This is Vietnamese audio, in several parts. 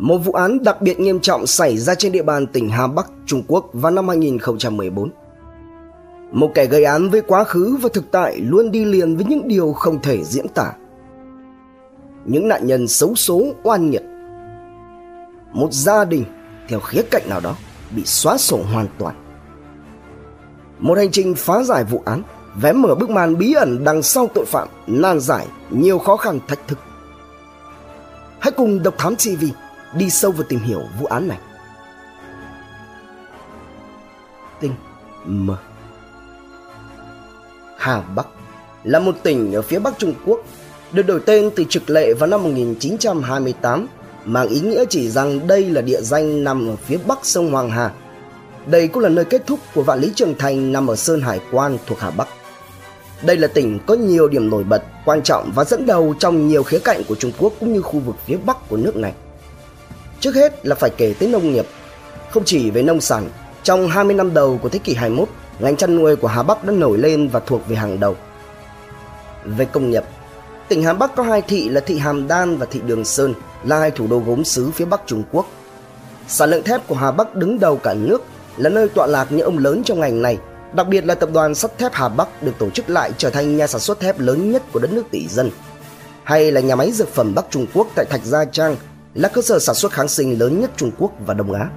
một vụ án đặc biệt nghiêm trọng xảy ra trên địa bàn tỉnh Hà Bắc, Trung Quốc vào năm 2014. Một kẻ gây án với quá khứ và thực tại luôn đi liền với những điều không thể diễn tả. Những nạn nhân xấu số oan nghiệt. Một gia đình theo khía cạnh nào đó bị xóa sổ hoàn toàn. Một hành trình phá giải vụ án, vẽ mở bức màn bí ẩn đằng sau tội phạm, nan giải nhiều khó khăn thách thức. Hãy cùng Độc Thám TV đi sâu vào tìm hiểu vụ án này. Tinh M Hà Bắc là một tỉnh ở phía bắc Trung Quốc, được đổi tên từ trực lệ vào năm 1928, mang ý nghĩa chỉ rằng đây là địa danh nằm ở phía bắc sông Hoàng Hà. Đây cũng là nơi kết thúc của vạn lý trường thành nằm ở Sơn Hải Quan thuộc Hà Bắc. Đây là tỉnh có nhiều điểm nổi bật, quan trọng và dẫn đầu trong nhiều khía cạnh của Trung Quốc cũng như khu vực phía bắc của nước này. Trước hết là phải kể tới nông nghiệp. Không chỉ về nông sản, trong 20 năm đầu của thế kỷ 21, ngành chăn nuôi của Hà Bắc đã nổi lên và thuộc về hàng đầu. Về công nghiệp, tỉnh Hà Bắc có hai thị là thị Hàm Đan và thị Đường Sơn, là hai thủ đô gốm xứ phía Bắc Trung Quốc. Sản lượng thép của Hà Bắc đứng đầu cả nước, là nơi tọa lạc những ông lớn trong ngành này, đặc biệt là tập đoàn sắt thép Hà Bắc được tổ chức lại trở thành nhà sản xuất thép lớn nhất của đất nước tỷ dân. Hay là nhà máy dược phẩm Bắc Trung Quốc tại Thạch Gia Trang là cơ sở sản xuất kháng sinh lớn nhất Trung Quốc và Đông Á.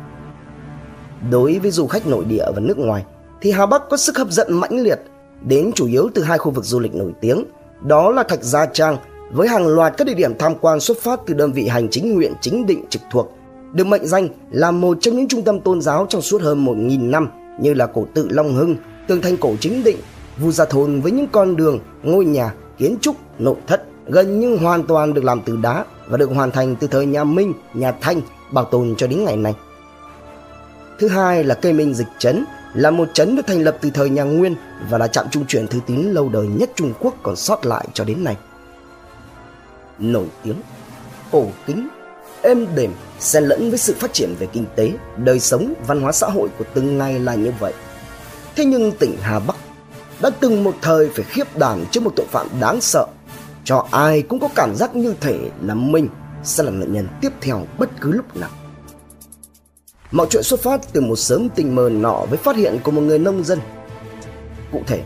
Đối với du khách nội địa và nước ngoài thì Hà Bắc có sức hấp dẫn mãnh liệt đến chủ yếu từ hai khu vực du lịch nổi tiếng, đó là Thạch Gia Trang với hàng loạt các địa điểm tham quan xuất phát từ đơn vị hành chính huyện chính định trực thuộc, được mệnh danh là một trong những trung tâm tôn giáo trong suốt hơn 1.000 năm như là cổ tự Long Hưng, tường thành cổ chính định, Vu Gia Thôn với những con đường, ngôi nhà, kiến trúc, nội thất gần như hoàn toàn được làm từ đá và được hoàn thành từ thời nhà Minh, nhà Thanh bảo tồn cho đến ngày nay. Thứ hai là cây Minh Dịch Trấn, là một trấn được thành lập từ thời nhà Nguyên và là trạm trung chuyển thứ tín lâu đời nhất Trung Quốc còn sót lại cho đến nay. Nổi tiếng, cổ kính, êm đềm, xen lẫn với sự phát triển về kinh tế, đời sống, văn hóa xã hội của từng ngày là như vậy. Thế nhưng tỉnh Hà Bắc đã từng một thời phải khiếp đảm trước một tội phạm đáng sợ cho ai cũng có cảm giác như thể là mình sẽ là nạn nhân tiếp theo bất cứ lúc nào. Mọi chuyện xuất phát từ một sớm tình mờ nọ với phát hiện của một người nông dân. Cụ thể,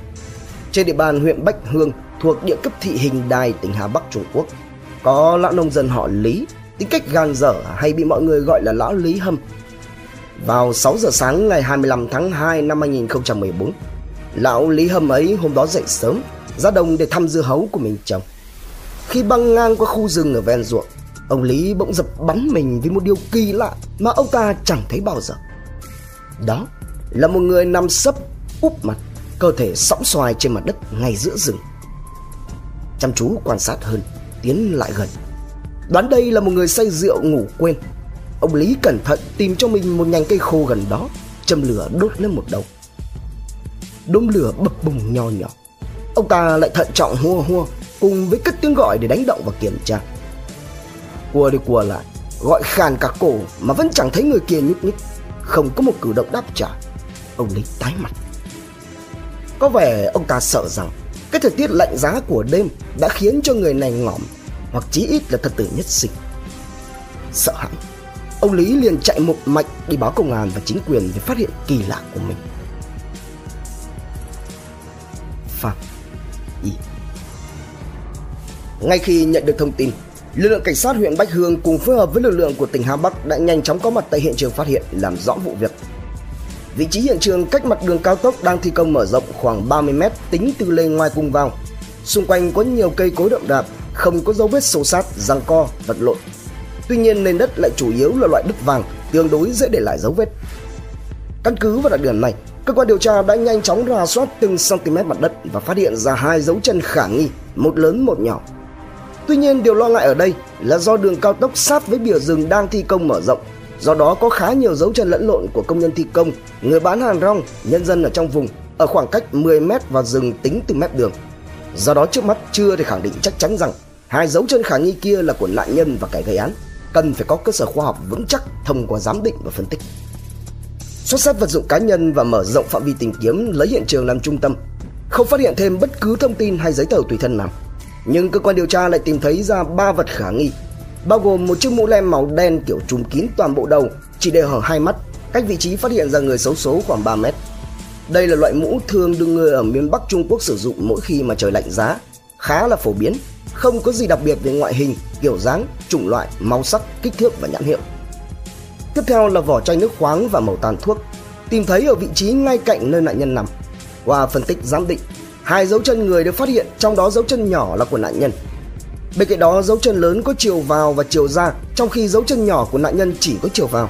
trên địa bàn huyện Bách Hương thuộc địa cấp thị hình đài tỉnh Hà Bắc Trung Quốc, có lão nông dân họ Lý, tính cách gan dở hay bị mọi người gọi là lão Lý Hâm. Vào 6 giờ sáng ngày 25 tháng 2 năm 2014, lão Lý Hâm ấy hôm đó dậy sớm, ra đồng để thăm dưa hấu của mình trồng. Khi băng ngang qua khu rừng ở ven ruộng, ông Lý bỗng dập bắn mình với một điều kỳ lạ mà ông ta chẳng thấy bao giờ. Đó là một người nằm sấp, úp mặt, cơ thể sõng xoài trên mặt đất ngay giữa rừng. Chăm chú quan sát hơn, tiến lại gần. Đoán đây là một người say rượu ngủ quên. Ông Lý cẩn thận tìm cho mình một nhành cây khô gần đó, châm lửa đốt lên một đầu. Đốm lửa bập bùng nho nhỏ. Ông ta lại thận trọng hua hua cùng với cất tiếng gọi để đánh động và kiểm tra. Cua đi cua lại, gọi khàn cả cổ mà vẫn chẳng thấy người kia nhúc nhích, không có một cử động đáp trả. Ông lính tái mặt. Có vẻ ông ta sợ rằng cái thời tiết lạnh giá của đêm đã khiến cho người này ngỏm hoặc chí ít là thật tử nhất sinh. Sợ hãi, ông Lý liền chạy một mạch đi báo công an và chính quyền về phát hiện kỳ lạ của mình. Phạm ngay khi nhận được thông tin, lực lượng cảnh sát huyện Bách Hương cùng phối hợp với lực lượng của tỉnh Hà Bắc đã nhanh chóng có mặt tại hiện trường phát hiện làm rõ vụ việc. Vị trí hiện trường cách mặt đường cao tốc đang thi công mở rộng khoảng 30m tính từ lề ngoài cung vào. Xung quanh có nhiều cây cối đậm đạp, không có dấu vết xô sát, răng co, vật lộn. Tuy nhiên nền đất lại chủ yếu là loại đất vàng, tương đối dễ để lại dấu vết. Căn cứ vào đặc điểm này, cơ quan điều tra đã nhanh chóng rà soát từng cm mặt đất và phát hiện ra hai dấu chân khả nghi, một lớn một nhỏ Tuy nhiên điều lo ngại ở đây là do đường cao tốc sát với bìa rừng đang thi công mở rộng. Do đó có khá nhiều dấu chân lẫn lộn của công nhân thi công, người bán hàng rong, nhân dân ở trong vùng ở khoảng cách 10 mét vào rừng tính từ mép đường. Do đó trước mắt chưa thể khẳng định chắc chắn rằng hai dấu chân khả nghi kia là của nạn nhân và kẻ gây án, cần phải có cơ sở khoa học vững chắc thông qua giám định và phân tích. Xuất xét vật dụng cá nhân và mở rộng phạm vi tìm kiếm lấy hiện trường làm trung tâm, không phát hiện thêm bất cứ thông tin hay giấy tờ tùy thân nào nhưng cơ quan điều tra lại tìm thấy ra ba vật khả nghi. bao gồm một chiếc mũ len màu đen kiểu trùm kín toàn bộ đầu, chỉ để hở hai mắt, cách vị trí phát hiện ra người xấu số khoảng 3 mét. Đây là loại mũ thường được người ở miền Bắc Trung Quốc sử dụng mỗi khi mà trời lạnh giá, khá là phổ biến, không có gì đặc biệt về ngoại hình, kiểu dáng, chủng loại, màu sắc, kích thước và nhãn hiệu. Tiếp theo là vỏ chai nước khoáng và màu tàn thuốc, tìm thấy ở vị trí ngay cạnh nơi nạn nhân nằm. Qua phân tích giám định, hai dấu chân người được phát hiện, trong đó dấu chân nhỏ là của nạn nhân. Bên cạnh đó dấu chân lớn có chiều vào và chiều ra, trong khi dấu chân nhỏ của nạn nhân chỉ có chiều vào.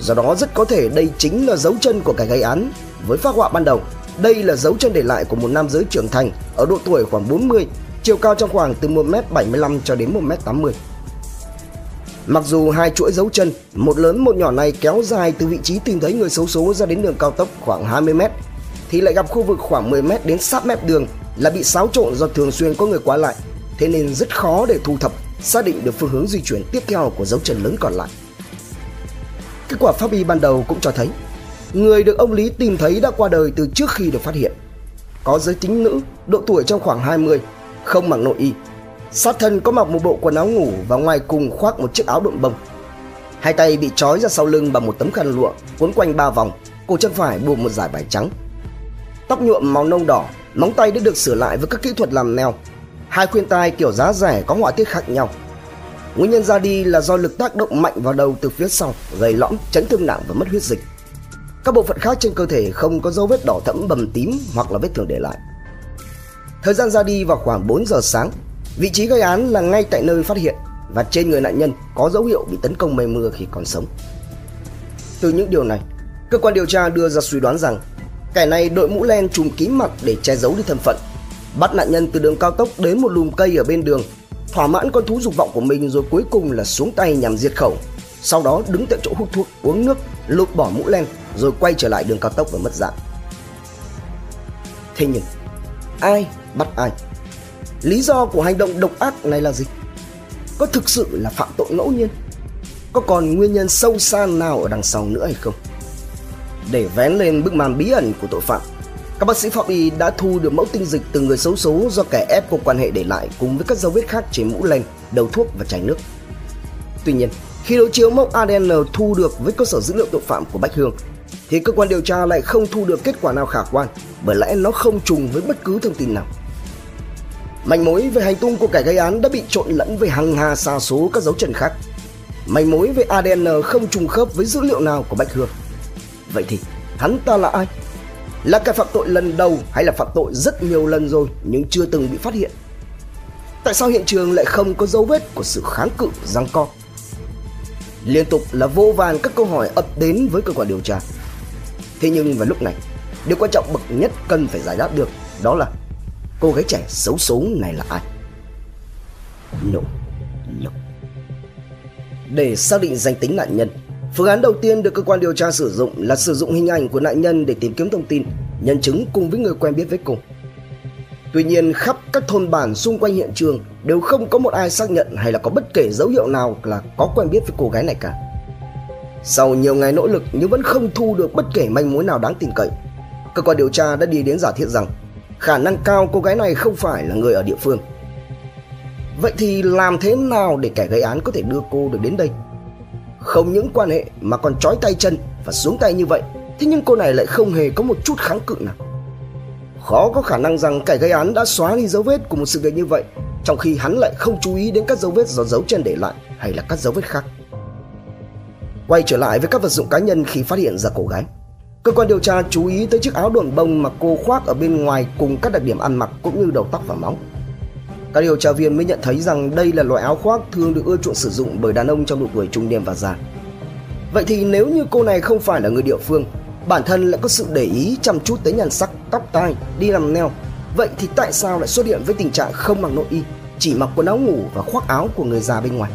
Do đó rất có thể đây chính là dấu chân của kẻ gây án. Với phát họa ban đầu, đây là dấu chân để lại của một nam giới trưởng thành ở độ tuổi khoảng 40, chiều cao trong khoảng từ 1m75 cho đến 1m80. Mặc dù hai chuỗi dấu chân, một lớn một nhỏ này kéo dài từ vị trí tìm thấy người xấu số ra đến đường cao tốc khoảng 20 m thì lại gặp khu vực khoảng 10 m đến sát mép đường là bị xáo trộn do thường xuyên có người qua lại, thế nên rất khó để thu thập, xác định được phương hướng di chuyển tiếp theo của dấu chân lớn còn lại. Kết quả pháp y ban đầu cũng cho thấy người được ông Lý tìm thấy đã qua đời từ trước khi được phát hiện. Có giới tính nữ, độ tuổi trong khoảng 20, không mặc nội y. Sát thân có mặc một bộ quần áo ngủ và ngoài cùng khoác một chiếc áo độn bông. Hai tay bị trói ra sau lưng bằng một tấm khăn lụa cuốn quanh ba vòng, cổ chân phải buộc một dải vải trắng. Tóc nhuộm màu nâu đỏ, móng tay đã được sửa lại với các kỹ thuật làm neo. Hai khuyên tai kiểu giá rẻ có họa tiết khác nhau. Nguyên nhân ra đi là do lực tác động mạnh vào đầu từ phía sau, gây lõm, chấn thương nặng và mất huyết dịch. Các bộ phận khác trên cơ thể không có dấu vết đỏ thẫm bầm tím hoặc là vết thương để lại. Thời gian ra đi vào khoảng 4 giờ sáng, vị trí gây án là ngay tại nơi phát hiện và trên người nạn nhân có dấu hiệu bị tấn công mây mưa khi còn sống. Từ những điều này, cơ quan điều tra đưa ra suy đoán rằng kẻ này đội mũ len trùm kín mặt để che giấu đi thân phận, bắt nạn nhân từ đường cao tốc đến một lùm cây ở bên đường, thỏa mãn con thú dục vọng của mình rồi cuối cùng là xuống tay nhằm diệt khẩu. Sau đó đứng tại chỗ hút thuốc, uống nước, lột bỏ mũ len rồi quay trở lại đường cao tốc và mất dạng. Thế nhưng, ai bắt ai? Lý do của hành động độc ác này là gì? Có thực sự là phạm tội ngẫu nhiên? Có còn nguyên nhân sâu xa nào ở đằng sau nữa hay không? Để vén lên bức màn bí ẩn của tội phạm, các bác sĩ pháp y đã thu được mẫu tinh dịch từ người xấu số do kẻ ép có quan hệ để lại cùng với các dấu vết khác trên mũ len, đầu thuốc và chai nước. Tuy nhiên, khi đối chiếu mẫu ADN thu được với cơ sở dữ liệu tội phạm của Bách Hương, thì cơ quan điều tra lại không thu được kết quả nào khả quan bởi lẽ nó không trùng với bất cứ thông tin nào. Manh mối về hành tung của kẻ gây án đã bị trộn lẫn với hàng hà xa số các dấu chân khác. Manh mối về ADN không trùng khớp với dữ liệu nào của Bách Hương. Vậy thì hắn ta là ai? Là kẻ phạm tội lần đầu hay là phạm tội rất nhiều lần rồi nhưng chưa từng bị phát hiện? Tại sao hiện trường lại không có dấu vết của sự kháng cự răng co? Liên tục là vô vàn các câu hỏi ập đến với cơ quan điều tra. Thế nhưng vào lúc này, điều quan trọng bậc nhất cần phải giải đáp được đó là cô gái trẻ xấu số này là ai? No, no. Để xác định danh tính nạn nhân, phương án đầu tiên được cơ quan điều tra sử dụng là sử dụng hình ảnh của nạn nhân để tìm kiếm thông tin, nhân chứng cùng với người quen biết với cùng. Tuy nhiên khắp các thôn bản xung quanh hiện trường đều không có một ai xác nhận hay là có bất kể dấu hiệu nào là có quen biết với cô gái này cả. Sau nhiều ngày nỗ lực nhưng vẫn không thu được bất kể manh mối nào đáng tin cậy, cơ quan điều tra đã đi đến giả thiết rằng khả năng cao cô gái này không phải là người ở địa phương. Vậy thì làm thế nào để kẻ gây án có thể đưa cô được đến đây? Không những quan hệ mà còn trói tay chân và xuống tay như vậy, thế nhưng cô này lại không hề có một chút kháng cự nào. Khó có khả năng rằng kẻ gây án đã xóa đi dấu vết của một sự việc như vậy, trong khi hắn lại không chú ý đến các dấu vết do dấu chân để lại hay là các dấu vết khác. Quay trở lại với các vật dụng cá nhân khi phát hiện ra cô gái. Cơ quan điều tra chú ý tới chiếc áo đồn bông mà cô khoác ở bên ngoài cùng các đặc điểm ăn mặc cũng như đầu tóc và móng. Các điều tra viên mới nhận thấy rằng đây là loại áo khoác thường được ưa chuộng sử dụng bởi đàn ông trong độ tuổi trung niên và già. Vậy thì nếu như cô này không phải là người địa phương, bản thân lại có sự để ý chăm chút tới nhan sắc, tóc tai, đi làm neo, vậy thì tại sao lại xuất hiện với tình trạng không mặc nội y, chỉ mặc quần áo ngủ và khoác áo của người già bên ngoài?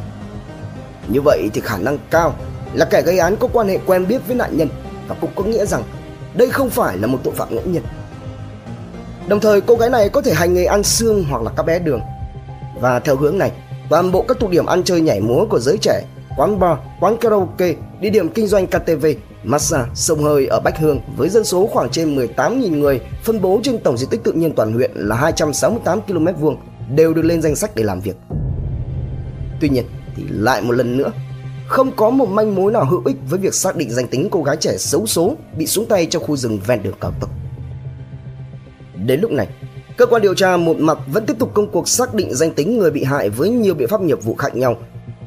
Như vậy thì khả năng cao là kẻ gây án có quan hệ quen biết với nạn nhân và cũng có nghĩa rằng đây không phải là một tội phạm ngẫu nhiên. Đồng thời cô gái này có thể hành nghề ăn xương hoặc là các bé đường. Và theo hướng này, toàn bộ các tụ điểm ăn chơi nhảy múa của giới trẻ, quán bar, quán karaoke, địa điểm kinh doanh KTV, massage, sông hơi ở Bách Hương với dân số khoảng trên 18.000 người phân bố trên tổng diện tích tự nhiên toàn huyện là 268 km vuông đều được lên danh sách để làm việc. Tuy nhiên, thì lại một lần nữa không có một manh mối nào hữu ích với việc xác định danh tính cô gái trẻ xấu số bị xuống tay trong khu rừng ven đường cao tốc. Đến lúc này, cơ quan điều tra một mặt vẫn tiếp tục công cuộc xác định danh tính người bị hại với nhiều biện pháp nghiệp vụ khác nhau.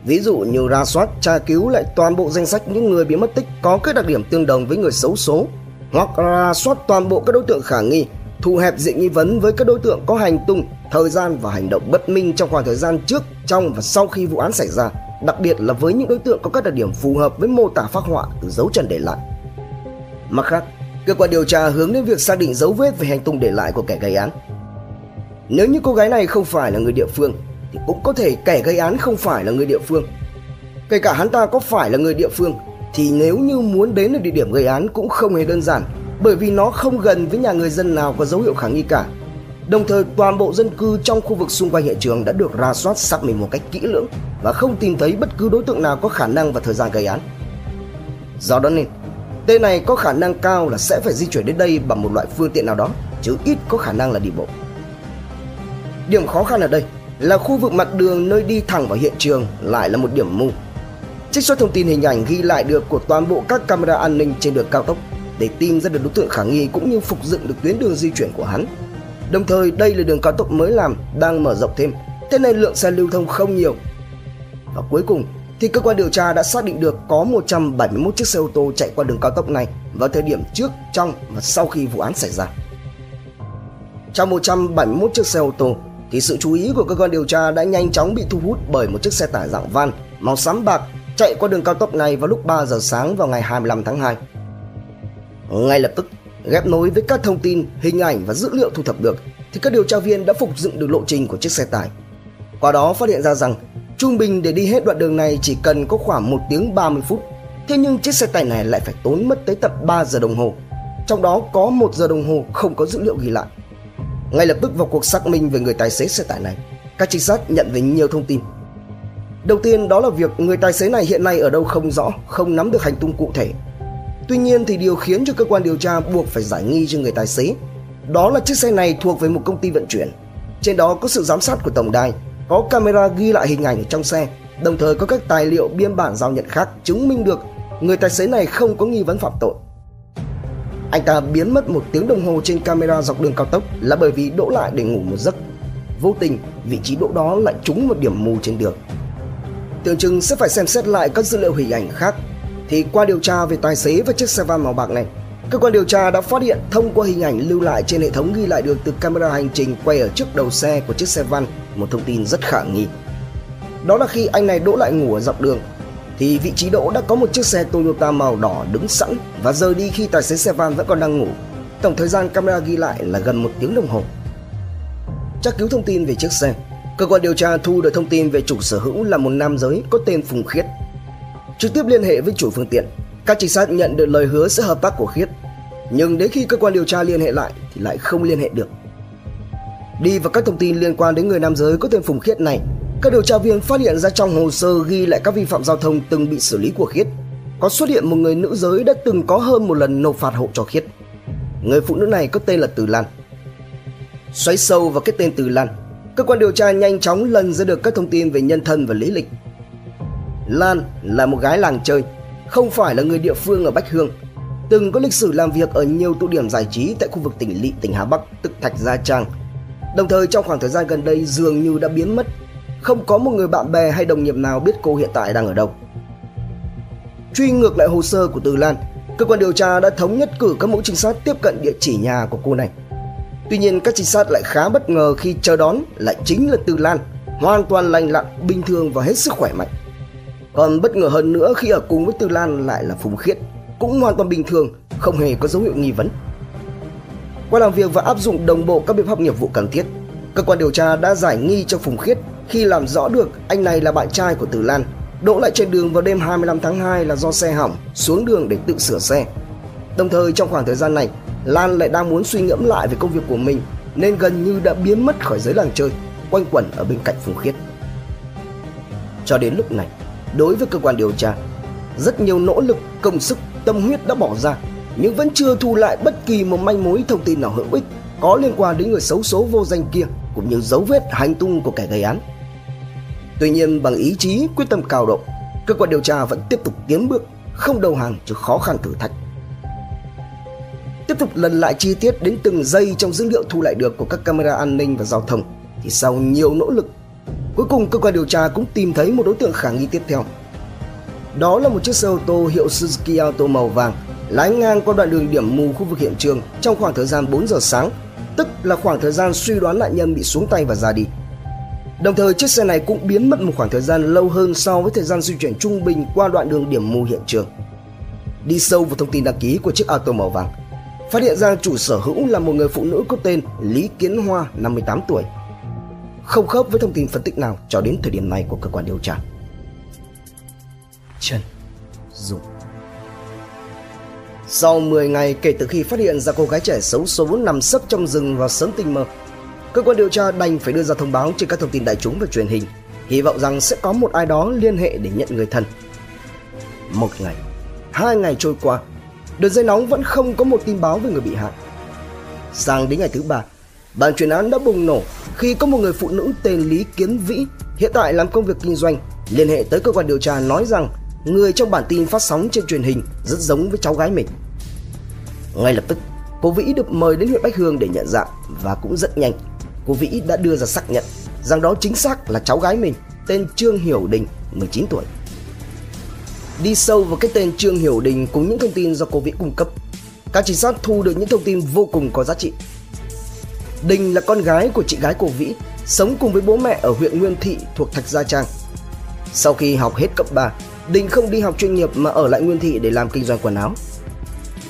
Ví dụ như ra soát, tra cứu lại toàn bộ danh sách những người bị mất tích có các đặc điểm tương đồng với người xấu số, hoặc ra soát toàn bộ các đối tượng khả nghi, thu hẹp diện nghi vấn với các đối tượng có hành tung, thời gian và hành động bất minh trong khoảng thời gian trước, trong và sau khi vụ án xảy ra đặc biệt là với những đối tượng có các đặc điểm phù hợp với mô tả phác họa từ dấu chân để lại. Mặt khác, cơ quan điều tra hướng đến việc xác định dấu vết về hành tung để lại của kẻ gây án. Nếu như cô gái này không phải là người địa phương, thì cũng có thể kẻ gây án không phải là người địa phương. Kể cả hắn ta có phải là người địa phương, thì nếu như muốn đến được địa điểm gây án cũng không hề đơn giản, bởi vì nó không gần với nhà người dân nào có dấu hiệu khả nghi cả Đồng thời toàn bộ dân cư trong khu vực xung quanh hiện trường đã được ra soát xác minh một cách kỹ lưỡng và không tìm thấy bất cứ đối tượng nào có khả năng và thời gian gây án. Do đó nên, tên này có khả năng cao là sẽ phải di chuyển đến đây bằng một loại phương tiện nào đó, chứ ít có khả năng là đi bộ. Điểm khó khăn ở đây là khu vực mặt đường nơi đi thẳng vào hiện trường lại là một điểm mù. Trích xuất thông tin hình ảnh ghi lại được của toàn bộ các camera an ninh trên đường cao tốc để tìm ra được đối tượng khả nghi cũng như phục dựng được tuyến đường di chuyển của hắn Đồng thời đây là đường cao tốc mới làm đang mở rộng thêm, thế nên lượng xe lưu thông không nhiều. Và cuối cùng thì cơ quan điều tra đã xác định được có 171 chiếc xe ô tô chạy qua đường cao tốc này vào thời điểm trước, trong và sau khi vụ án xảy ra. Trong 171 chiếc xe ô tô thì sự chú ý của cơ quan điều tra đã nhanh chóng bị thu hút bởi một chiếc xe tải dạng van màu xám bạc chạy qua đường cao tốc này vào lúc 3 giờ sáng vào ngày 25 tháng 2. Ngay lập tức, ghép nối với các thông tin, hình ảnh và dữ liệu thu thập được thì các điều tra viên đã phục dựng được lộ trình của chiếc xe tải. Qua đó phát hiện ra rằng trung bình để đi hết đoạn đường này chỉ cần có khoảng 1 tiếng 30 phút. Thế nhưng chiếc xe tải này lại phải tốn mất tới tận 3 giờ đồng hồ. Trong đó có 1 giờ đồng hồ không có dữ liệu ghi lại. Ngay lập tức vào cuộc xác minh về người tài xế xe tải này, các trinh sát nhận về nhiều thông tin. Đầu tiên đó là việc người tài xế này hiện nay ở đâu không rõ, không nắm được hành tung cụ thể Tuy nhiên thì điều khiến cho cơ quan điều tra buộc phải giải nghi cho người tài xế đó là chiếc xe này thuộc về một công ty vận chuyển. Trên đó có sự giám sát của tổng đài, có camera ghi lại hình ảnh trong xe, đồng thời có các tài liệu biên bản giao nhận khác chứng minh được người tài xế này không có nghi vấn phạm tội. Anh ta biến mất một tiếng đồng hồ trên camera dọc đường cao tốc là bởi vì đỗ lại để ngủ một giấc. Vô tình, vị trí đỗ đó lại trúng một điểm mù trên đường. Tưởng chừng sẽ phải xem xét lại các dữ liệu hình ảnh khác thì qua điều tra về tài xế và chiếc xe van màu bạc này, cơ quan điều tra đã phát hiện thông qua hình ảnh lưu lại trên hệ thống ghi lại được từ camera hành trình quay ở trước đầu xe của chiếc xe van một thông tin rất khả nghi. Đó là khi anh này đỗ lại ngủ ở dọc đường thì vị trí đỗ đã có một chiếc xe Toyota màu đỏ đứng sẵn và rời đi khi tài xế xe van vẫn còn đang ngủ. Tổng thời gian camera ghi lại là gần một tiếng đồng hồ. Tra cứu thông tin về chiếc xe, cơ quan điều tra thu được thông tin về chủ sở hữu là một nam giới có tên Phùng Khiết trực tiếp liên hệ với chủ phương tiện. Các trinh sát nhận được lời hứa sẽ hợp tác của Khiết, nhưng đến khi cơ quan điều tra liên hệ lại thì lại không liên hệ được. Đi vào các thông tin liên quan đến người nam giới có tên Phùng Khiết này, các điều tra viên phát hiện ra trong hồ sơ ghi lại các vi phạm giao thông từng bị xử lý của Khiết. Có xuất hiện một người nữ giới đã từng có hơn một lần nộp phạt hộ cho Khiết. Người phụ nữ này có tên là Từ Lan. Xoáy sâu vào cái tên Từ Lan, cơ quan điều tra nhanh chóng lần ra được các thông tin về nhân thân và lý lịch Lan là một gái làng chơi, không phải là người địa phương ở Bách Hương. Từng có lịch sử làm việc ở nhiều tụ điểm giải trí tại khu vực tỉnh Lị, tỉnh Hà Bắc, tức Thạch Gia Trang. Đồng thời trong khoảng thời gian gần đây dường như đã biến mất, không có một người bạn bè hay đồng nghiệp nào biết cô hiện tại đang ở đâu. Truy ngược lại hồ sơ của Từ Lan, cơ quan điều tra đã thống nhất cử các mũi trinh sát tiếp cận địa chỉ nhà của cô này. Tuy nhiên các trinh sát lại khá bất ngờ khi chờ đón lại chính là Từ Lan, hoàn toàn lành lặn, bình thường và hết sức khỏe mạnh. Còn bất ngờ hơn nữa khi ở cùng với Tư Lan lại là Phùng Khiết, cũng hoàn toàn bình thường, không hề có dấu hiệu nghi vấn. Qua làm việc và áp dụng đồng bộ các biện pháp nghiệp vụ cần thiết, cơ quan điều tra đã giải nghi cho Phùng Khiết khi làm rõ được anh này là bạn trai của Từ Lan, đỗ lại trên đường vào đêm 25 tháng 2 là do xe hỏng, xuống đường để tự sửa xe. Đồng thời trong khoảng thời gian này, Lan lại đang muốn suy ngẫm lại về công việc của mình nên gần như đã biến mất khỏi giới làng chơi, quanh quẩn ở bên cạnh Phùng Khiết. Cho đến lúc này, đối với cơ quan điều tra. Rất nhiều nỗ lực, công sức, tâm huyết đã bỏ ra, nhưng vẫn chưa thu lại bất kỳ một manh mối thông tin nào hữu ích có liên quan đến người xấu số vô danh kia cũng như dấu vết hành tung của kẻ gây án. Tuy nhiên bằng ý chí, quyết tâm cao độ, cơ quan điều tra vẫn tiếp tục tiến bước, không đầu hàng trước khó khăn thử thách. Tiếp tục lần lại chi tiết đến từng giây trong dữ liệu thu lại được của các camera an ninh và giao thông thì sau nhiều nỗ lực, cuối cùng cơ quan điều tra cũng tìm thấy một đối tượng khả nghi tiếp theo. Đó là một chiếc xe ô tô hiệu Suzuki Auto màu vàng lái ngang qua đoạn đường điểm mù khu vực hiện trường trong khoảng thời gian 4 giờ sáng, tức là khoảng thời gian suy đoán nạn nhân bị xuống tay và ra đi. Đồng thời chiếc xe này cũng biến mất một khoảng thời gian lâu hơn so với thời gian di chuyển trung bình qua đoạn đường điểm mù hiện trường. Đi sâu vào thông tin đăng ký của chiếc auto màu vàng, phát hiện ra chủ sở hữu là một người phụ nữ có tên Lý Kiến Hoa, 58 tuổi. Không khớp với thông tin phân tích nào cho đến thời điểm này của cơ quan điều tra. Trần Dũng sau 10 ngày kể từ khi phát hiện ra cô gái trẻ xấu số nằm sấp trong rừng vào sớm tinh mơ, cơ quan điều tra đành phải đưa ra thông báo trên các thông tin đại chúng và truyền hình, hy vọng rằng sẽ có một ai đó liên hệ để nhận người thân. Một ngày, hai ngày trôi qua, đường dây nóng vẫn không có một tin báo về người bị hại. Sang đến ngày thứ ba, bàn chuyên án đã bùng nổ khi có một người phụ nữ tên Lý Kiến Vĩ hiện tại làm công việc kinh doanh liên hệ tới cơ quan điều tra nói rằng người trong bản tin phát sóng trên truyền hình rất giống với cháu gái mình. Ngay lập tức, cô Vĩ được mời đến huyện Bách Hương để nhận dạng và cũng rất nhanh, cô Vĩ đã đưa ra xác nhận rằng đó chính xác là cháu gái mình, tên Trương Hiểu Đình, 19 tuổi. Đi sâu vào cái tên Trương Hiểu Đình cùng những thông tin do cô Vĩ cung cấp, các trinh sát thu được những thông tin vô cùng có giá trị. Đình là con gái của chị gái cô Vĩ, sống cùng với bố mẹ ở huyện Nguyên Thị thuộc Thạch Gia Trang. Sau khi học hết cấp 3, Đình không đi học chuyên nghiệp mà ở lại Nguyên Thị để làm kinh doanh quần áo.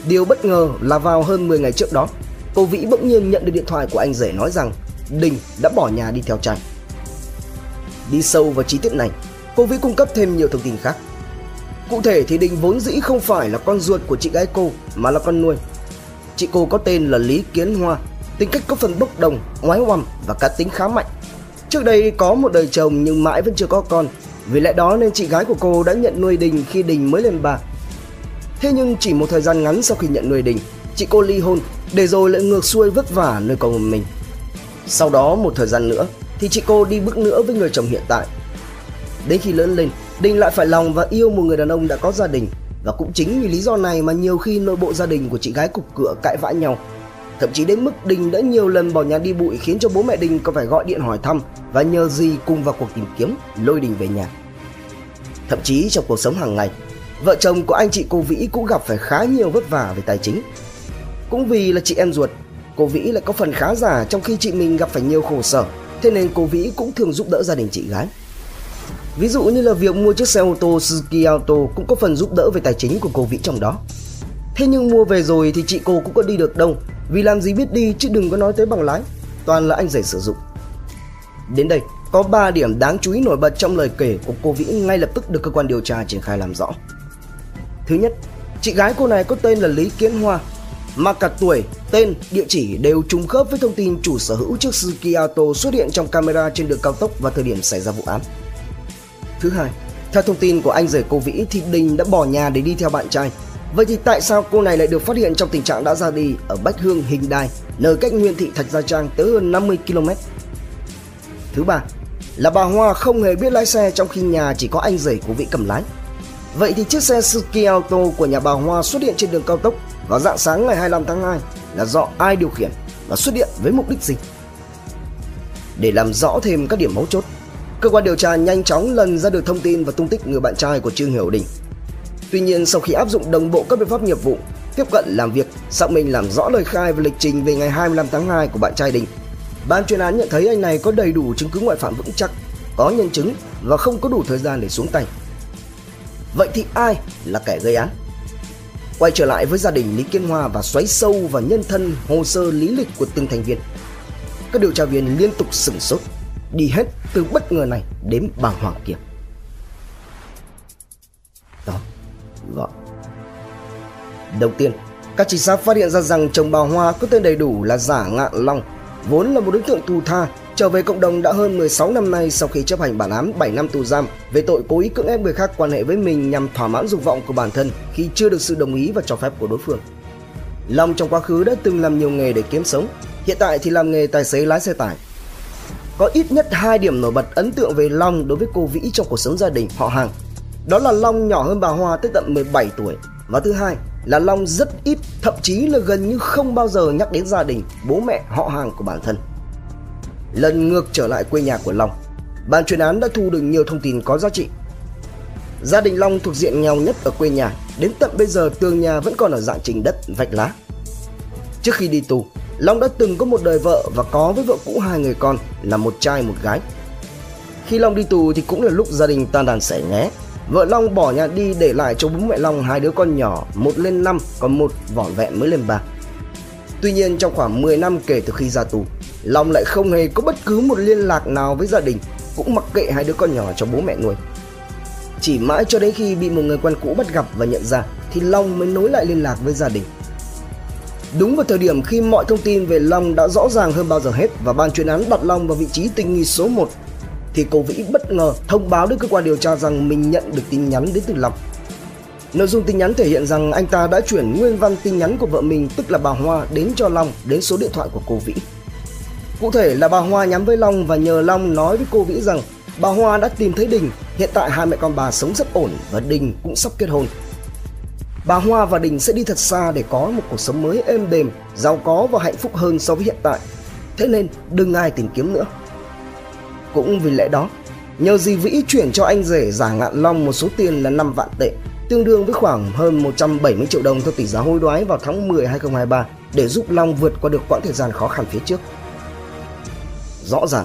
Điều bất ngờ là vào hơn 10 ngày trước đó, cô Vĩ bỗng nhiên nhận được điện thoại của anh rể nói rằng Đình đã bỏ nhà đi theo chàng. Đi sâu vào chi tiết này, cô Vĩ cung cấp thêm nhiều thông tin khác. Cụ thể thì Đình vốn dĩ không phải là con ruột của chị gái cô mà là con nuôi. Chị cô có tên là Lý Kiến Hoa, tính cách có phần bốc đồng, ngoái ngoăm và cá tính khá mạnh. Trước đây có một đời chồng nhưng mãi vẫn chưa có con vì lẽ đó nên chị gái của cô đã nhận nuôi Đình khi Đình mới lên ba. Thế nhưng chỉ một thời gian ngắn sau khi nhận nuôi Đình, chị cô ly hôn để rồi lại ngược xuôi vất vả nơi con một mình. Sau đó một thời gian nữa thì chị cô đi bước nữa với người chồng hiện tại. Đến khi lớn lên, Đình lại phải lòng và yêu một người đàn ông đã có gia đình và cũng chính vì lý do này mà nhiều khi nội bộ gia đình của chị gái cục cửa cãi vã nhau. Thậm chí đến mức Đình đã nhiều lần bỏ nhà đi bụi khiến cho bố mẹ Đình có phải gọi điện hỏi thăm và nhờ gì cùng vào cuộc tìm kiếm lôi Đình về nhà. Thậm chí trong cuộc sống hàng ngày, vợ chồng của anh chị cô Vĩ cũng gặp phải khá nhiều vất vả về tài chính. Cũng vì là chị em ruột, cô Vĩ lại có phần khá giả trong khi chị mình gặp phải nhiều khổ sở, thế nên cô Vĩ cũng thường giúp đỡ gia đình chị gái. Ví dụ như là việc mua chiếc xe ô tô Suzuki Auto cũng có phần giúp đỡ về tài chính của cô Vĩ trong đó. Thế nhưng mua về rồi thì chị cô cũng có đi được đâu vì làm gì biết đi chứ đừng có nói tới bằng lái. Toàn là anh rể sử dụng. Đến đây có 3 điểm đáng chú ý nổi bật trong lời kể của cô Vĩ ngay lập tức được cơ quan điều tra triển khai làm rõ. Thứ nhất, chị gái cô này có tên là Lý Kiến Hoa. Mà cả tuổi, tên, địa chỉ đều trùng khớp với thông tin chủ sở hữu chiếc Suzuki Auto xuất hiện trong camera trên đường cao tốc vào thời điểm xảy ra vụ án. Thứ hai, theo thông tin của anh rể cô Vĩ thì Đình đã bỏ nhà để đi theo bạn trai. Vậy thì tại sao cô này lại được phát hiện trong tình trạng đã ra đi ở Bách Hương Hình Đài, nơi cách Nguyên Thị Thạch Gia Trang tới hơn 50 km? Thứ ba, là bà Hoa không hề biết lái xe trong khi nhà chỉ có anh rể của vị cầm lái. Vậy thì chiếc xe Suzuki Auto của nhà bà Hoa xuất hiện trên đường cao tốc vào dạng sáng ngày 25 tháng 2 là do ai điều khiển và xuất hiện với mục đích gì? Để làm rõ thêm các điểm mấu chốt, cơ quan điều tra nhanh chóng lần ra được thông tin và tung tích người bạn trai của Trương Hiểu Đình Tuy nhiên sau khi áp dụng đồng bộ các biện pháp nghiệp vụ, tiếp cận làm việc, xác minh làm rõ lời khai và lịch trình về ngày 25 tháng 2 của bạn trai Đình, ban chuyên án nhận thấy anh này có đầy đủ chứng cứ ngoại phạm vững chắc, có nhân chứng và không có đủ thời gian để xuống tay. Vậy thì ai là kẻ gây án? Quay trở lại với gia đình Lý Kiên Hoa và xoáy sâu vào nhân thân hồ sơ lý lịch của từng thành viên. Các điều tra viên liên tục sửng sốt, đi hết từ bất ngờ này đến bàng hoàng kia. Gọn. Đầu tiên, các trinh sát phát hiện ra rằng chồng bà Hoa có tên đầy đủ là Giả Ngạn Long, vốn là một đối tượng tù tha, trở về cộng đồng đã hơn 16 năm nay sau khi chấp hành bản án 7 năm tù giam về tội cố ý cưỡng ép người khác quan hệ với mình nhằm thỏa mãn dục vọng của bản thân khi chưa được sự đồng ý và cho phép của đối phương. Long trong quá khứ đã từng làm nhiều nghề để kiếm sống, hiện tại thì làm nghề tài xế lái xe tải. có ít nhất hai điểm nổi bật ấn tượng về Long đối với cô Vĩ trong cuộc sống gia đình họ hàng. Đó là Long nhỏ hơn bà Hoa tới tận 17 tuổi và thứ hai là Long rất ít, thậm chí là gần như không bao giờ nhắc đến gia đình, bố mẹ, họ hàng của bản thân. Lần ngược trở lại quê nhà của Long, ban chuyên án đã thu được nhiều thông tin có giá trị. Gia đình Long thuộc diện nghèo nhất ở quê nhà, đến tận bây giờ tường nhà vẫn còn ở dạng trình đất, vạch lá. Trước khi đi tù, Long đã từng có một đời vợ và có với vợ cũ hai người con là một trai một gái. Khi Long đi tù thì cũng là lúc gia đình tan đàn sẻ nghé. Vợ Long bỏ nhà đi để lại cho bố mẹ Long hai đứa con nhỏ, một lên năm còn một vỏn vẹn mới lên ba. Tuy nhiên trong khoảng 10 năm kể từ khi ra tù, Long lại không hề có bất cứ một liên lạc nào với gia đình, cũng mặc kệ hai đứa con nhỏ cho bố mẹ nuôi. Chỉ mãi cho đến khi bị một người quen cũ bắt gặp và nhận ra thì Long mới nối lại liên lạc với gia đình. Đúng vào thời điểm khi mọi thông tin về Long đã rõ ràng hơn bao giờ hết và ban chuyên án đặt Long vào vị trí tình nghi số 1 thì cô Vĩ bất ngờ thông báo đến cơ quan điều tra rằng mình nhận được tin nhắn đến từ Long. Nội dung tin nhắn thể hiện rằng anh ta đã chuyển nguyên văn tin nhắn của vợ mình tức là bà Hoa đến cho Long đến số điện thoại của cô Vĩ. Cụ thể là bà Hoa nhắm với Long và nhờ Long nói với cô Vĩ rằng bà Hoa đã tìm thấy Đình, hiện tại hai mẹ con bà sống rất ổn và Đình cũng sắp kết hôn. Bà Hoa và Đình sẽ đi thật xa để có một cuộc sống mới êm đềm, giàu có và hạnh phúc hơn so với hiện tại. Thế nên đừng ai tìm kiếm nữa. Cũng vì lẽ đó, nhờ dì Vĩ chuyển cho anh rể giả ngạn long một số tiền là 5 vạn tệ, tương đương với khoảng hơn 170 triệu đồng theo tỷ giá hối đoái vào tháng 10 2023 để giúp Long vượt qua được quãng thời gian khó khăn phía trước. Rõ ràng,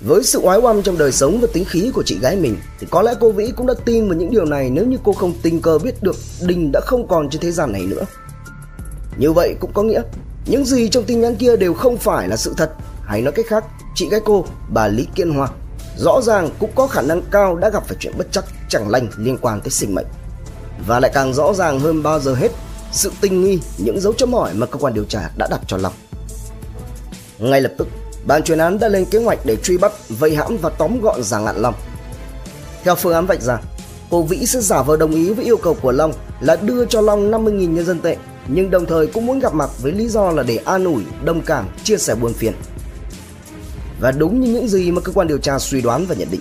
với sự oái oăm trong đời sống và tính khí của chị gái mình thì có lẽ cô Vĩ cũng đã tin vào những điều này nếu như cô không tình cờ biết được Đình đã không còn trên thế gian này nữa. Như vậy cũng có nghĩa những gì trong tin nhắn kia đều không phải là sự thật hay nói cách khác chị gái cô bà Lý Kiên Hoa rõ ràng cũng có khả năng cao đã gặp phải chuyện bất chắc chẳng lành liên quan tới sinh mệnh. Và lại càng rõ ràng hơn bao giờ hết sự tinh nghi những dấu chấm hỏi mà cơ quan điều tra đã đặt cho Long. Ngay lập tức ban chuyên án đã lên kế hoạch để truy bắt, vây hãm và tóm gọn Giàng Ngạn Long. Theo phương án vạch ra, cô Vĩ sẽ giả vờ đồng ý với yêu cầu của Long là đưa cho Long 50.000 nhân dân tệ, nhưng đồng thời cũng muốn gặp mặt với lý do là để an ủi, đồng cảm, chia sẻ buồn phiền. Và đúng như những gì mà cơ quan điều tra suy đoán và nhận định,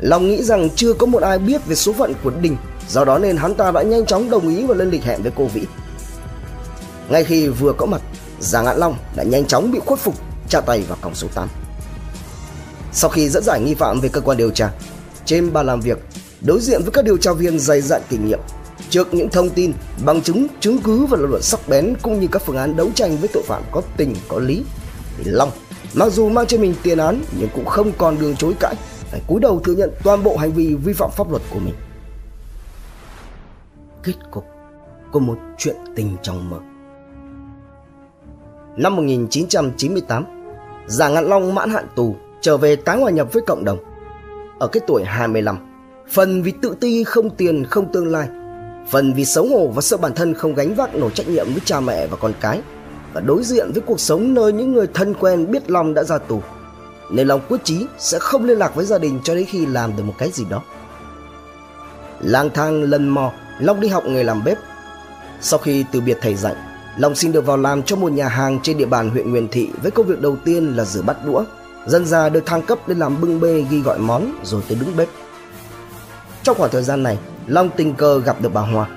Long nghĩ rằng chưa có một ai biết về số phận của Đình, do đó nên hắn ta đã nhanh chóng đồng ý và lên lịch hẹn với cô Vĩ. Ngay khi vừa có mặt, Giàng Ngạn Long đã nhanh chóng bị khuất phục tra tay vào còng số 8. Sau khi dẫn giải nghi phạm về cơ quan điều tra, trên bàn làm việc, đối diện với các điều tra viên dày dặn kinh nghiệm, trước những thông tin, bằng chứng, chứng cứ và lập luận sắc bén cũng như các phương án đấu tranh với tội phạm có tình có lý, thì Long mặc dù mang trên mình tiền án nhưng cũng không còn đường chối cãi, phải cúi đầu thừa nhận toàn bộ hành vi vi phạm pháp luật của mình. Kết cục của một chuyện tình trong mơ. Năm 1998, Giả Ngạn Long mãn hạn tù, trở về tái hòa nhập với cộng đồng. Ở cái tuổi 25, phần vì tự ti không tiền không tương lai, phần vì xấu hổ và sợ bản thân không gánh vác nổi trách nhiệm với cha mẹ và con cái và đối diện với cuộc sống nơi những người thân quen biết Long đã ra tù. Nên Long quyết chí sẽ không liên lạc với gia đình cho đến khi làm được một cái gì đó. Lang thang lần mò, Long đi học nghề làm bếp. Sau khi từ biệt thầy dạy, Long xin được vào làm cho một nhà hàng trên địa bàn huyện Nguyên Thị với công việc đầu tiên là rửa bát đũa. Dần ra được thăng cấp lên làm bưng bê ghi gọi món rồi tới đứng bếp. Trong khoảng thời gian này, Long tình cờ gặp được bà Hoa.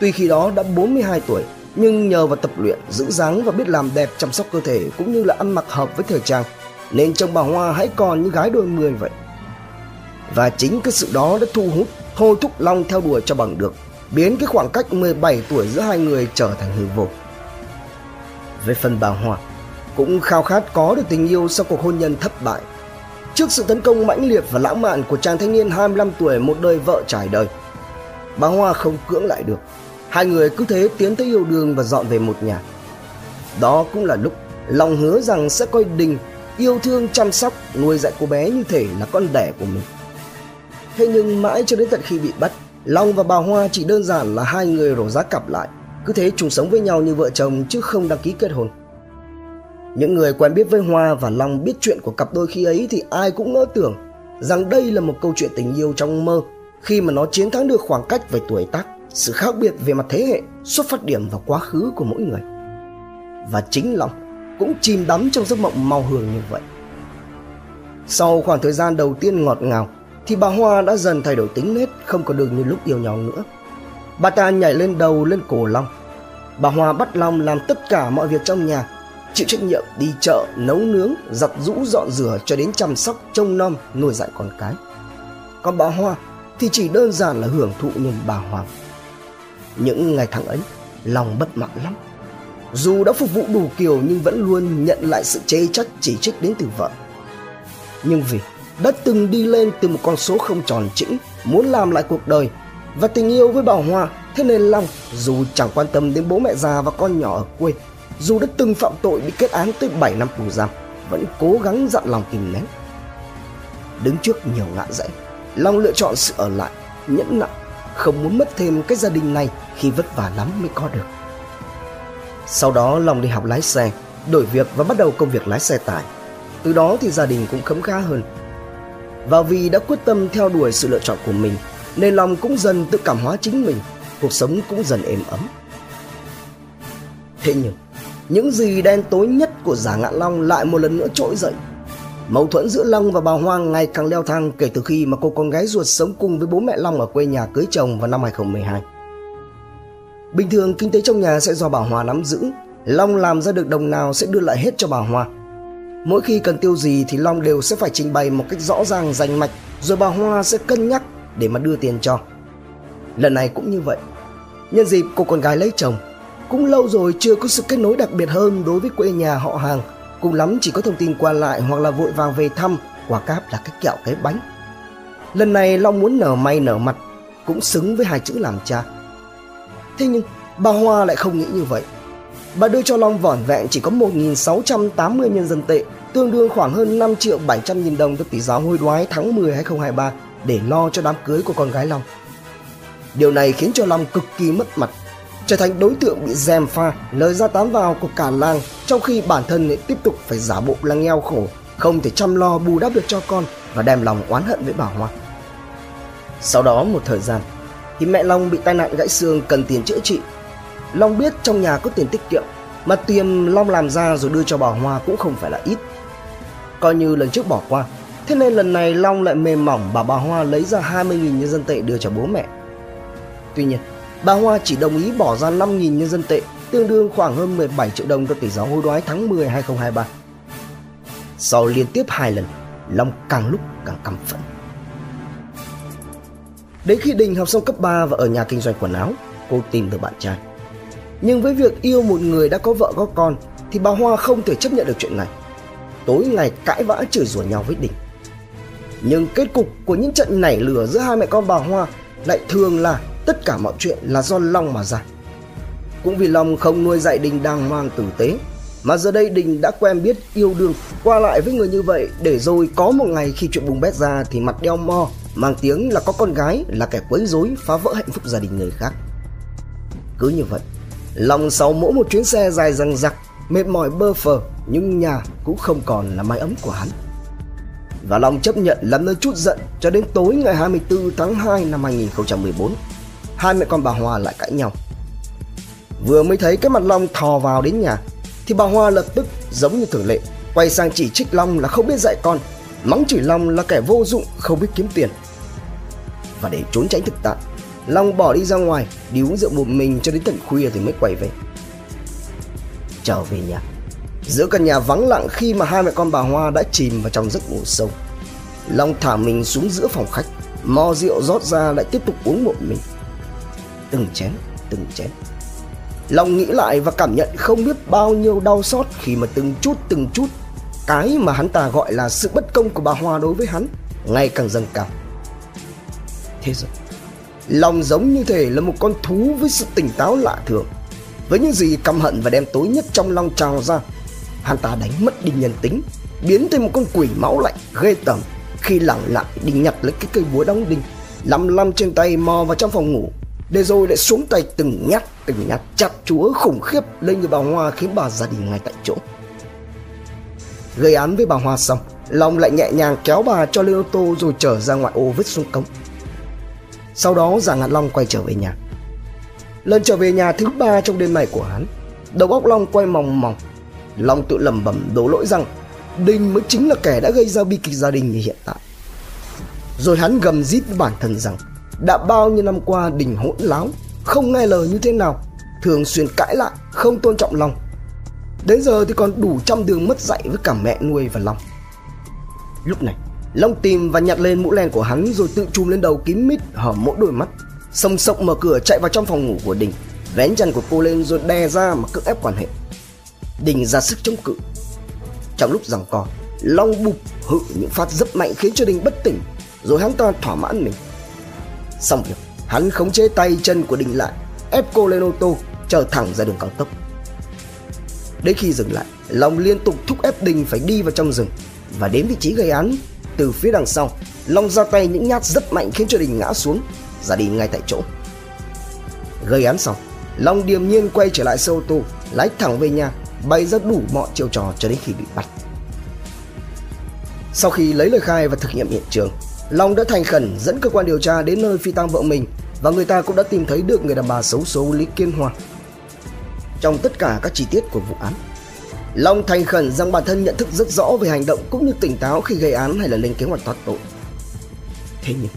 Tuy khi đó đã 42 tuổi, nhưng nhờ vào tập luyện, giữ dáng và biết làm đẹp chăm sóc cơ thể cũng như là ăn mặc hợp với thời trang, nên trông bà Hoa hãy còn như gái đôi mươi vậy. Và chính cái sự đó đã thu hút, thôi thúc Long theo đuổi cho bằng được biến cái khoảng cách 17 tuổi giữa hai người trở thành hư vô. Về phần bà Hoa, cũng khao khát có được tình yêu sau cuộc hôn nhân thất bại. Trước sự tấn công mãnh liệt và lãng mạn của chàng thanh niên 25 tuổi một đời vợ trải đời, bà Hoa không cưỡng lại được. Hai người cứ thế tiến tới yêu đương và dọn về một nhà. Đó cũng là lúc lòng hứa rằng sẽ coi Đình yêu thương chăm sóc nuôi dạy cô bé như thể là con đẻ của mình. Thế nhưng mãi cho đến tận khi bị bắt, Long và bà Hoa chỉ đơn giản là hai người rổ giá cặp lại, cứ thế chung sống với nhau như vợ chồng chứ không đăng ký kết hôn. Những người quen biết với Hoa và Long biết chuyện của cặp đôi khi ấy thì ai cũng ngỡ tưởng rằng đây là một câu chuyện tình yêu trong mơ khi mà nó chiến thắng được khoảng cách về tuổi tác, sự khác biệt về mặt thế hệ, xuất phát điểm và quá khứ của mỗi người. Và chính Long cũng chìm đắm trong giấc mộng màu hường như vậy. Sau khoảng thời gian đầu tiên ngọt ngào thì bà Hoa đã dần thay đổi tính nết không còn được như lúc yêu nhau nữa. Bà ta nhảy lên đầu lên cổ Long. Bà Hoa bắt Long làm tất cả mọi việc trong nhà, chịu trách nhiệm đi chợ, nấu nướng, giặt rũ dọn rửa cho đến chăm sóc trông nom nuôi dạy con cái. Còn bà Hoa thì chỉ đơn giản là hưởng thụ như bà Hoàng. Những ngày tháng ấy, Long bất mãn lắm. Dù đã phục vụ đủ kiểu nhưng vẫn luôn nhận lại sự chê trách chỉ trích đến từ vợ. Nhưng vì đã từng đi lên từ một con số không tròn chỉnh, muốn làm lại cuộc đời và tình yêu với Bảo Hoa, thế nên Long dù chẳng quan tâm đến bố mẹ già và con nhỏ ở quê, dù đã từng phạm tội bị kết án tới 7 năm tù giam, vẫn cố gắng dặn lòng kìm nén. Đứng trước nhiều ngã rẽ, Long lựa chọn sự ở lại, nhẫn nặng, không muốn mất thêm cái gia đình này khi vất vả lắm mới có được. Sau đó Long đi học lái xe, đổi việc và bắt đầu công việc lái xe tải. Từ đó thì gia đình cũng khấm khá hơn. Và vì đã quyết tâm theo đuổi sự lựa chọn của mình, nên Long cũng dần tự cảm hóa chính mình, cuộc sống cũng dần êm ấm. Thế nhưng, những gì đen tối nhất của giả ngạn Long lại một lần nữa trỗi dậy. Mâu thuẫn giữa Long và bà Hoang ngày càng leo thang kể từ khi mà cô con gái ruột sống cùng với bố mẹ Long ở quê nhà cưới chồng vào năm 2012. Bình thường kinh tế trong nhà sẽ do bà Hoa nắm giữ, Long làm ra được đồng nào sẽ đưa lại hết cho bà Hoa. Mỗi khi cần tiêu gì thì Long đều sẽ phải trình bày một cách rõ ràng rành mạch, rồi bà Hoa sẽ cân nhắc để mà đưa tiền cho. Lần này cũng như vậy. Nhân dịp cô con gái lấy chồng, cũng lâu rồi chưa có sự kết nối đặc biệt hơn đối với quê nhà họ hàng, cùng lắm chỉ có thông tin qua lại hoặc là vội vàng về thăm, quà cáp là cái kẹo cái bánh. Lần này Long muốn nở may nở mặt, cũng xứng với hai chữ làm cha. Thế nhưng bà Hoa lại không nghĩ như vậy. Bà đưa cho Long vỏn vẹn chỉ có 1.680 nhân dân tệ, tương đương khoảng hơn 5 triệu 700 nghìn đồng cho tỷ giáo hối đoái tháng 10 2023 để lo cho đám cưới của con gái Long. Điều này khiến cho Long cực kỳ mất mặt, trở thành đối tượng bị dèm pha, lời ra tán vào của cả làng, trong khi bản thân lại tiếp tục phải giả bộ là nghèo khổ, không thể chăm lo bù đắp được cho con và đem lòng oán hận với bà Hoa. Sau đó một thời gian, thì mẹ Long bị tai nạn gãy xương cần tiền chữa trị. Long biết trong nhà có tiền tiết kiệm, mà tiền Long làm ra rồi đưa cho bà Hoa cũng không phải là ít. Coi như lần trước bỏ qua, thế nên lần này Long lại mềm mỏng bảo bà Hoa lấy ra 20.000 nhân dân tệ đưa cho bố mẹ. Tuy nhiên, bà Hoa chỉ đồng ý bỏ ra 5.000 nhân dân tệ, tương đương khoảng hơn 17 triệu đồng cho tỷ giáo hối đoái tháng 10 2023. Sau liên tiếp hai lần, Long càng lúc càng căm phẫn. Đến khi Đình học xong cấp 3 và ở nhà kinh doanh quần áo, cô tìm được bạn trai. Nhưng với việc yêu một người đã có vợ có con thì bà Hoa không thể chấp nhận được chuyện này. Tối ngày cãi vã chửi rủa nhau với Đình. Nhưng kết cục của những trận nảy lửa giữa hai mẹ con bà Hoa lại thường là tất cả mọi chuyện là do Long mà ra. Cũng vì Long không nuôi dạy Đình đàng hoàng tử tế mà giờ đây Đình đã quen biết yêu đương qua lại với người như vậy để rồi có một ngày khi chuyện bùng bét ra thì mặt đeo mo mang tiếng là có con gái là kẻ quấy rối phá vỡ hạnh phúc gia đình người khác. Cứ như vậy, long sau mỗi một chuyến xe dài răng rặc, mệt mỏi bơ phờ nhưng nhà cũng không còn là mái ấm của hắn. Và Long chấp nhận làm nơi chút giận cho đến tối ngày 24 tháng 2 năm 2014. Hai mẹ con bà Hoa lại cãi nhau. Vừa mới thấy cái mặt Long thò vào đến nhà thì bà Hoa lập tức giống như thường lệ quay sang chỉ trích Long là không biết dạy con, mắng chửi Long là kẻ vô dụng không biết kiếm tiền. Và để trốn tránh thực tại long bỏ đi ra ngoài đi uống rượu một mình cho đến tận khuya thì mới quay về. Trở về nhà giữa căn nhà vắng lặng khi mà hai mẹ con bà hoa đã chìm vào trong giấc ngủ sâu long thả mình xuống giữa phòng khách mò rượu rót ra lại tiếp tục uống một mình từng chén từng chén. Long nghĩ lại và cảm nhận không biết bao nhiêu đau xót khi mà từng chút từng chút, cái mà hắn ta gọi là sự bất công của bà hoa đối với hắn, ngày càng dâng cao. Thế rồi, lòng giống như thể là một con thú với sự tỉnh táo lạ thường. Với những gì căm hận và đem tối nhất trong lòng trào ra, hắn ta đánh mất đi nhân tính, biến thành một con quỷ máu lạnh, ghê tởm, khi lẳng lặng đi nhặt lấy cái cây búa đóng đinh, lăm lăm trên tay mò vào trong phòng ngủ để rồi lại xuống tay từng nhát từng nhát chặt chúa khủng khiếp lên người bà hoa khiến bà ra đi ngay tại chỗ. Gây án với bà hoa xong, long lại nhẹ nhàng kéo bà cho lên ô tô rồi trở ra ngoại ô vứt xuống cống. Sau đó Giàng Ngạn Long quay trở về nhà. Lần trở về nhà thứ ba trong đêm này của hắn, Đầu óc Long quay mòng mòng. Long tự lẩm bẩm đổ lỗi rằng đinh mới chính là kẻ đã gây ra bi kịch gia đình như hiện tại. Rồi hắn gầm rít với bản thân rằng đã bao nhiêu năm qua Đình hỗn láo, không nghe lời như thế nào, thường xuyên cãi lại, không tôn trọng Long. Đến giờ thì còn đủ trăm đường mất dạy với cả mẹ nuôi và Long. Lúc này, Long tìm và nhặt lên mũ len của hắn rồi tự chùm lên đầu kín mít hở mỗi đôi mắt. Sông sộng mở cửa chạy vào trong phòng ngủ của Đình, vén chăn của cô lên rồi đè ra mà cưỡng ép quan hệ. Đình ra sức chống cự. Trong lúc giằng co, Long bụp hự những phát rất mạnh khiến cho Đình bất tỉnh, rồi hắn ta thỏa mãn mình. Xong việc, hắn khống chế tay chân của Đình lại, ép cô lên ô tô, chở thẳng ra đường cao tốc. Đến khi dừng lại, Long liên tục thúc ép Đình phải đi vào trong rừng và đến vị trí gây án từ phía đằng sau, Long ra tay những nhát rất mạnh khiến cho Đình ngã xuống, ra đi ngay tại chỗ. Gây án xong, Long điềm nhiên quay trở lại xe ô tô, lái thẳng về nhà, bày ra đủ mọi chiêu trò cho đến khi bị bắt. Sau khi lấy lời khai và thực nghiệm hiện trường, Long đã thành khẩn dẫn cơ quan điều tra đến nơi phi tang vợ mình và người ta cũng đã tìm thấy được người đàn bà xấu số Lý Kiên Hoa. Trong tất cả các chi tiết của vụ án, Long thành khẩn rằng bản thân nhận thức rất rõ về hành động cũng như tỉnh táo khi gây án hay là lên kế hoạch thoát tội. Thế nhưng,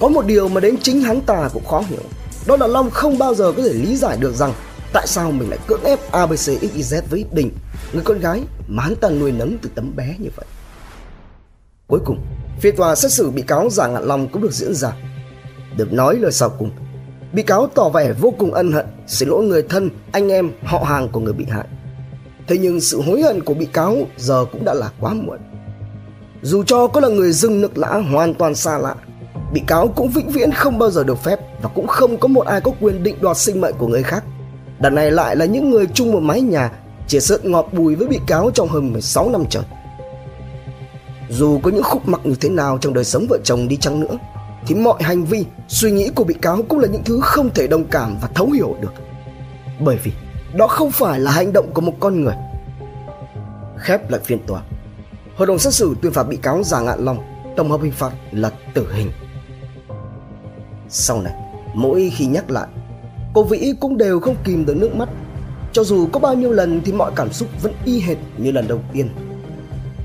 có một điều mà đến chính hắn ta cũng khó hiểu, đó là Long không bao giờ có thể lý giải được rằng tại sao mình lại cưỡng ép ABCXYZ với Đình, người con gái mà hắn ta nuôi nấng từ tấm bé như vậy. Cuối cùng, phiên tòa xét xử bị cáo Giàng Ngạn Long cũng được diễn ra. Được nói lời sau cùng, bị cáo tỏ vẻ vô cùng ân hận, xin lỗi người thân, anh em, họ hàng của người bị hại. Thế nhưng sự hối hận của bị cáo giờ cũng đã là quá muộn. Dù cho có là người dưng nước lã hoàn toàn xa lạ, bị cáo cũng vĩnh viễn không bao giờ được phép và cũng không có một ai có quyền định đoạt sinh mệnh của người khác. Đằng này lại là những người chung một mái nhà, chia sớt ngọt bùi với bị cáo trong hơn 16 năm trời. Dù có những khúc mắc như thế nào trong đời sống vợ chồng đi chăng nữa, thì mọi hành vi, suy nghĩ của bị cáo cũng là những thứ không thể đồng cảm và thấu hiểu được. Bởi vì đó không phải là hành động của một con người. Khép lại phiên tòa, hội đồng xét xử tuyên phạt bị cáo Già Ngạn Long tổng hợp hình phạt là tử hình. Sau này, mỗi khi nhắc lại, cô Vĩ cũng đều không kìm được nước mắt. Cho dù có bao nhiêu lần thì mọi cảm xúc vẫn y hệt như lần đầu tiên.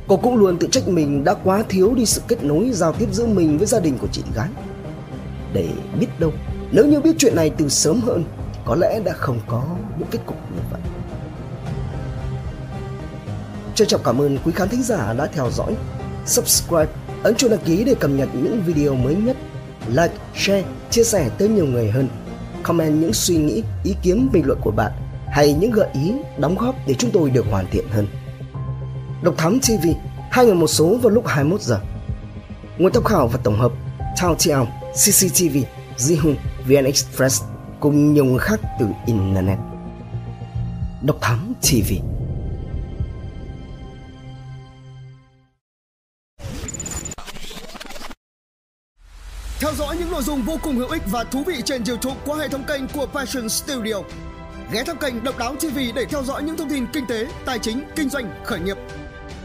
Cô cũng luôn tự trách mình đã quá thiếu đi sự kết nối giao tiếp giữa mình với gia đình của chị gái. Để biết đâu, nếu như biết chuyện này từ sớm hơn có lẽ đã không có những kết cục như vậy. Trân trọng cảm ơn quý khán thính giả đã theo dõi. Subscribe, ấn chuông đăng ký để cập nhật những video mới nhất. Like, share, chia sẻ tới nhiều người hơn. Comment những suy nghĩ, ý kiến, bình luận của bạn hay những gợi ý, đóng góp để chúng tôi được hoàn thiện hơn. Độc Thám TV, hai ngày một số vào lúc 21 giờ. Nguồn tham khảo và tổng hợp Tao Tiao, CCTV, Zihun, VN Express cùng nhiều người khác từ Internet. Độc Thám TV Theo dõi những nội dung vô cùng hữu ích và thú vị trên YouTube qua hệ thống kênh của Passion Studio. Ghé thăm kênh Độc Đáo TV để theo dõi những thông tin kinh tế, tài chính, kinh doanh, khởi nghiệp.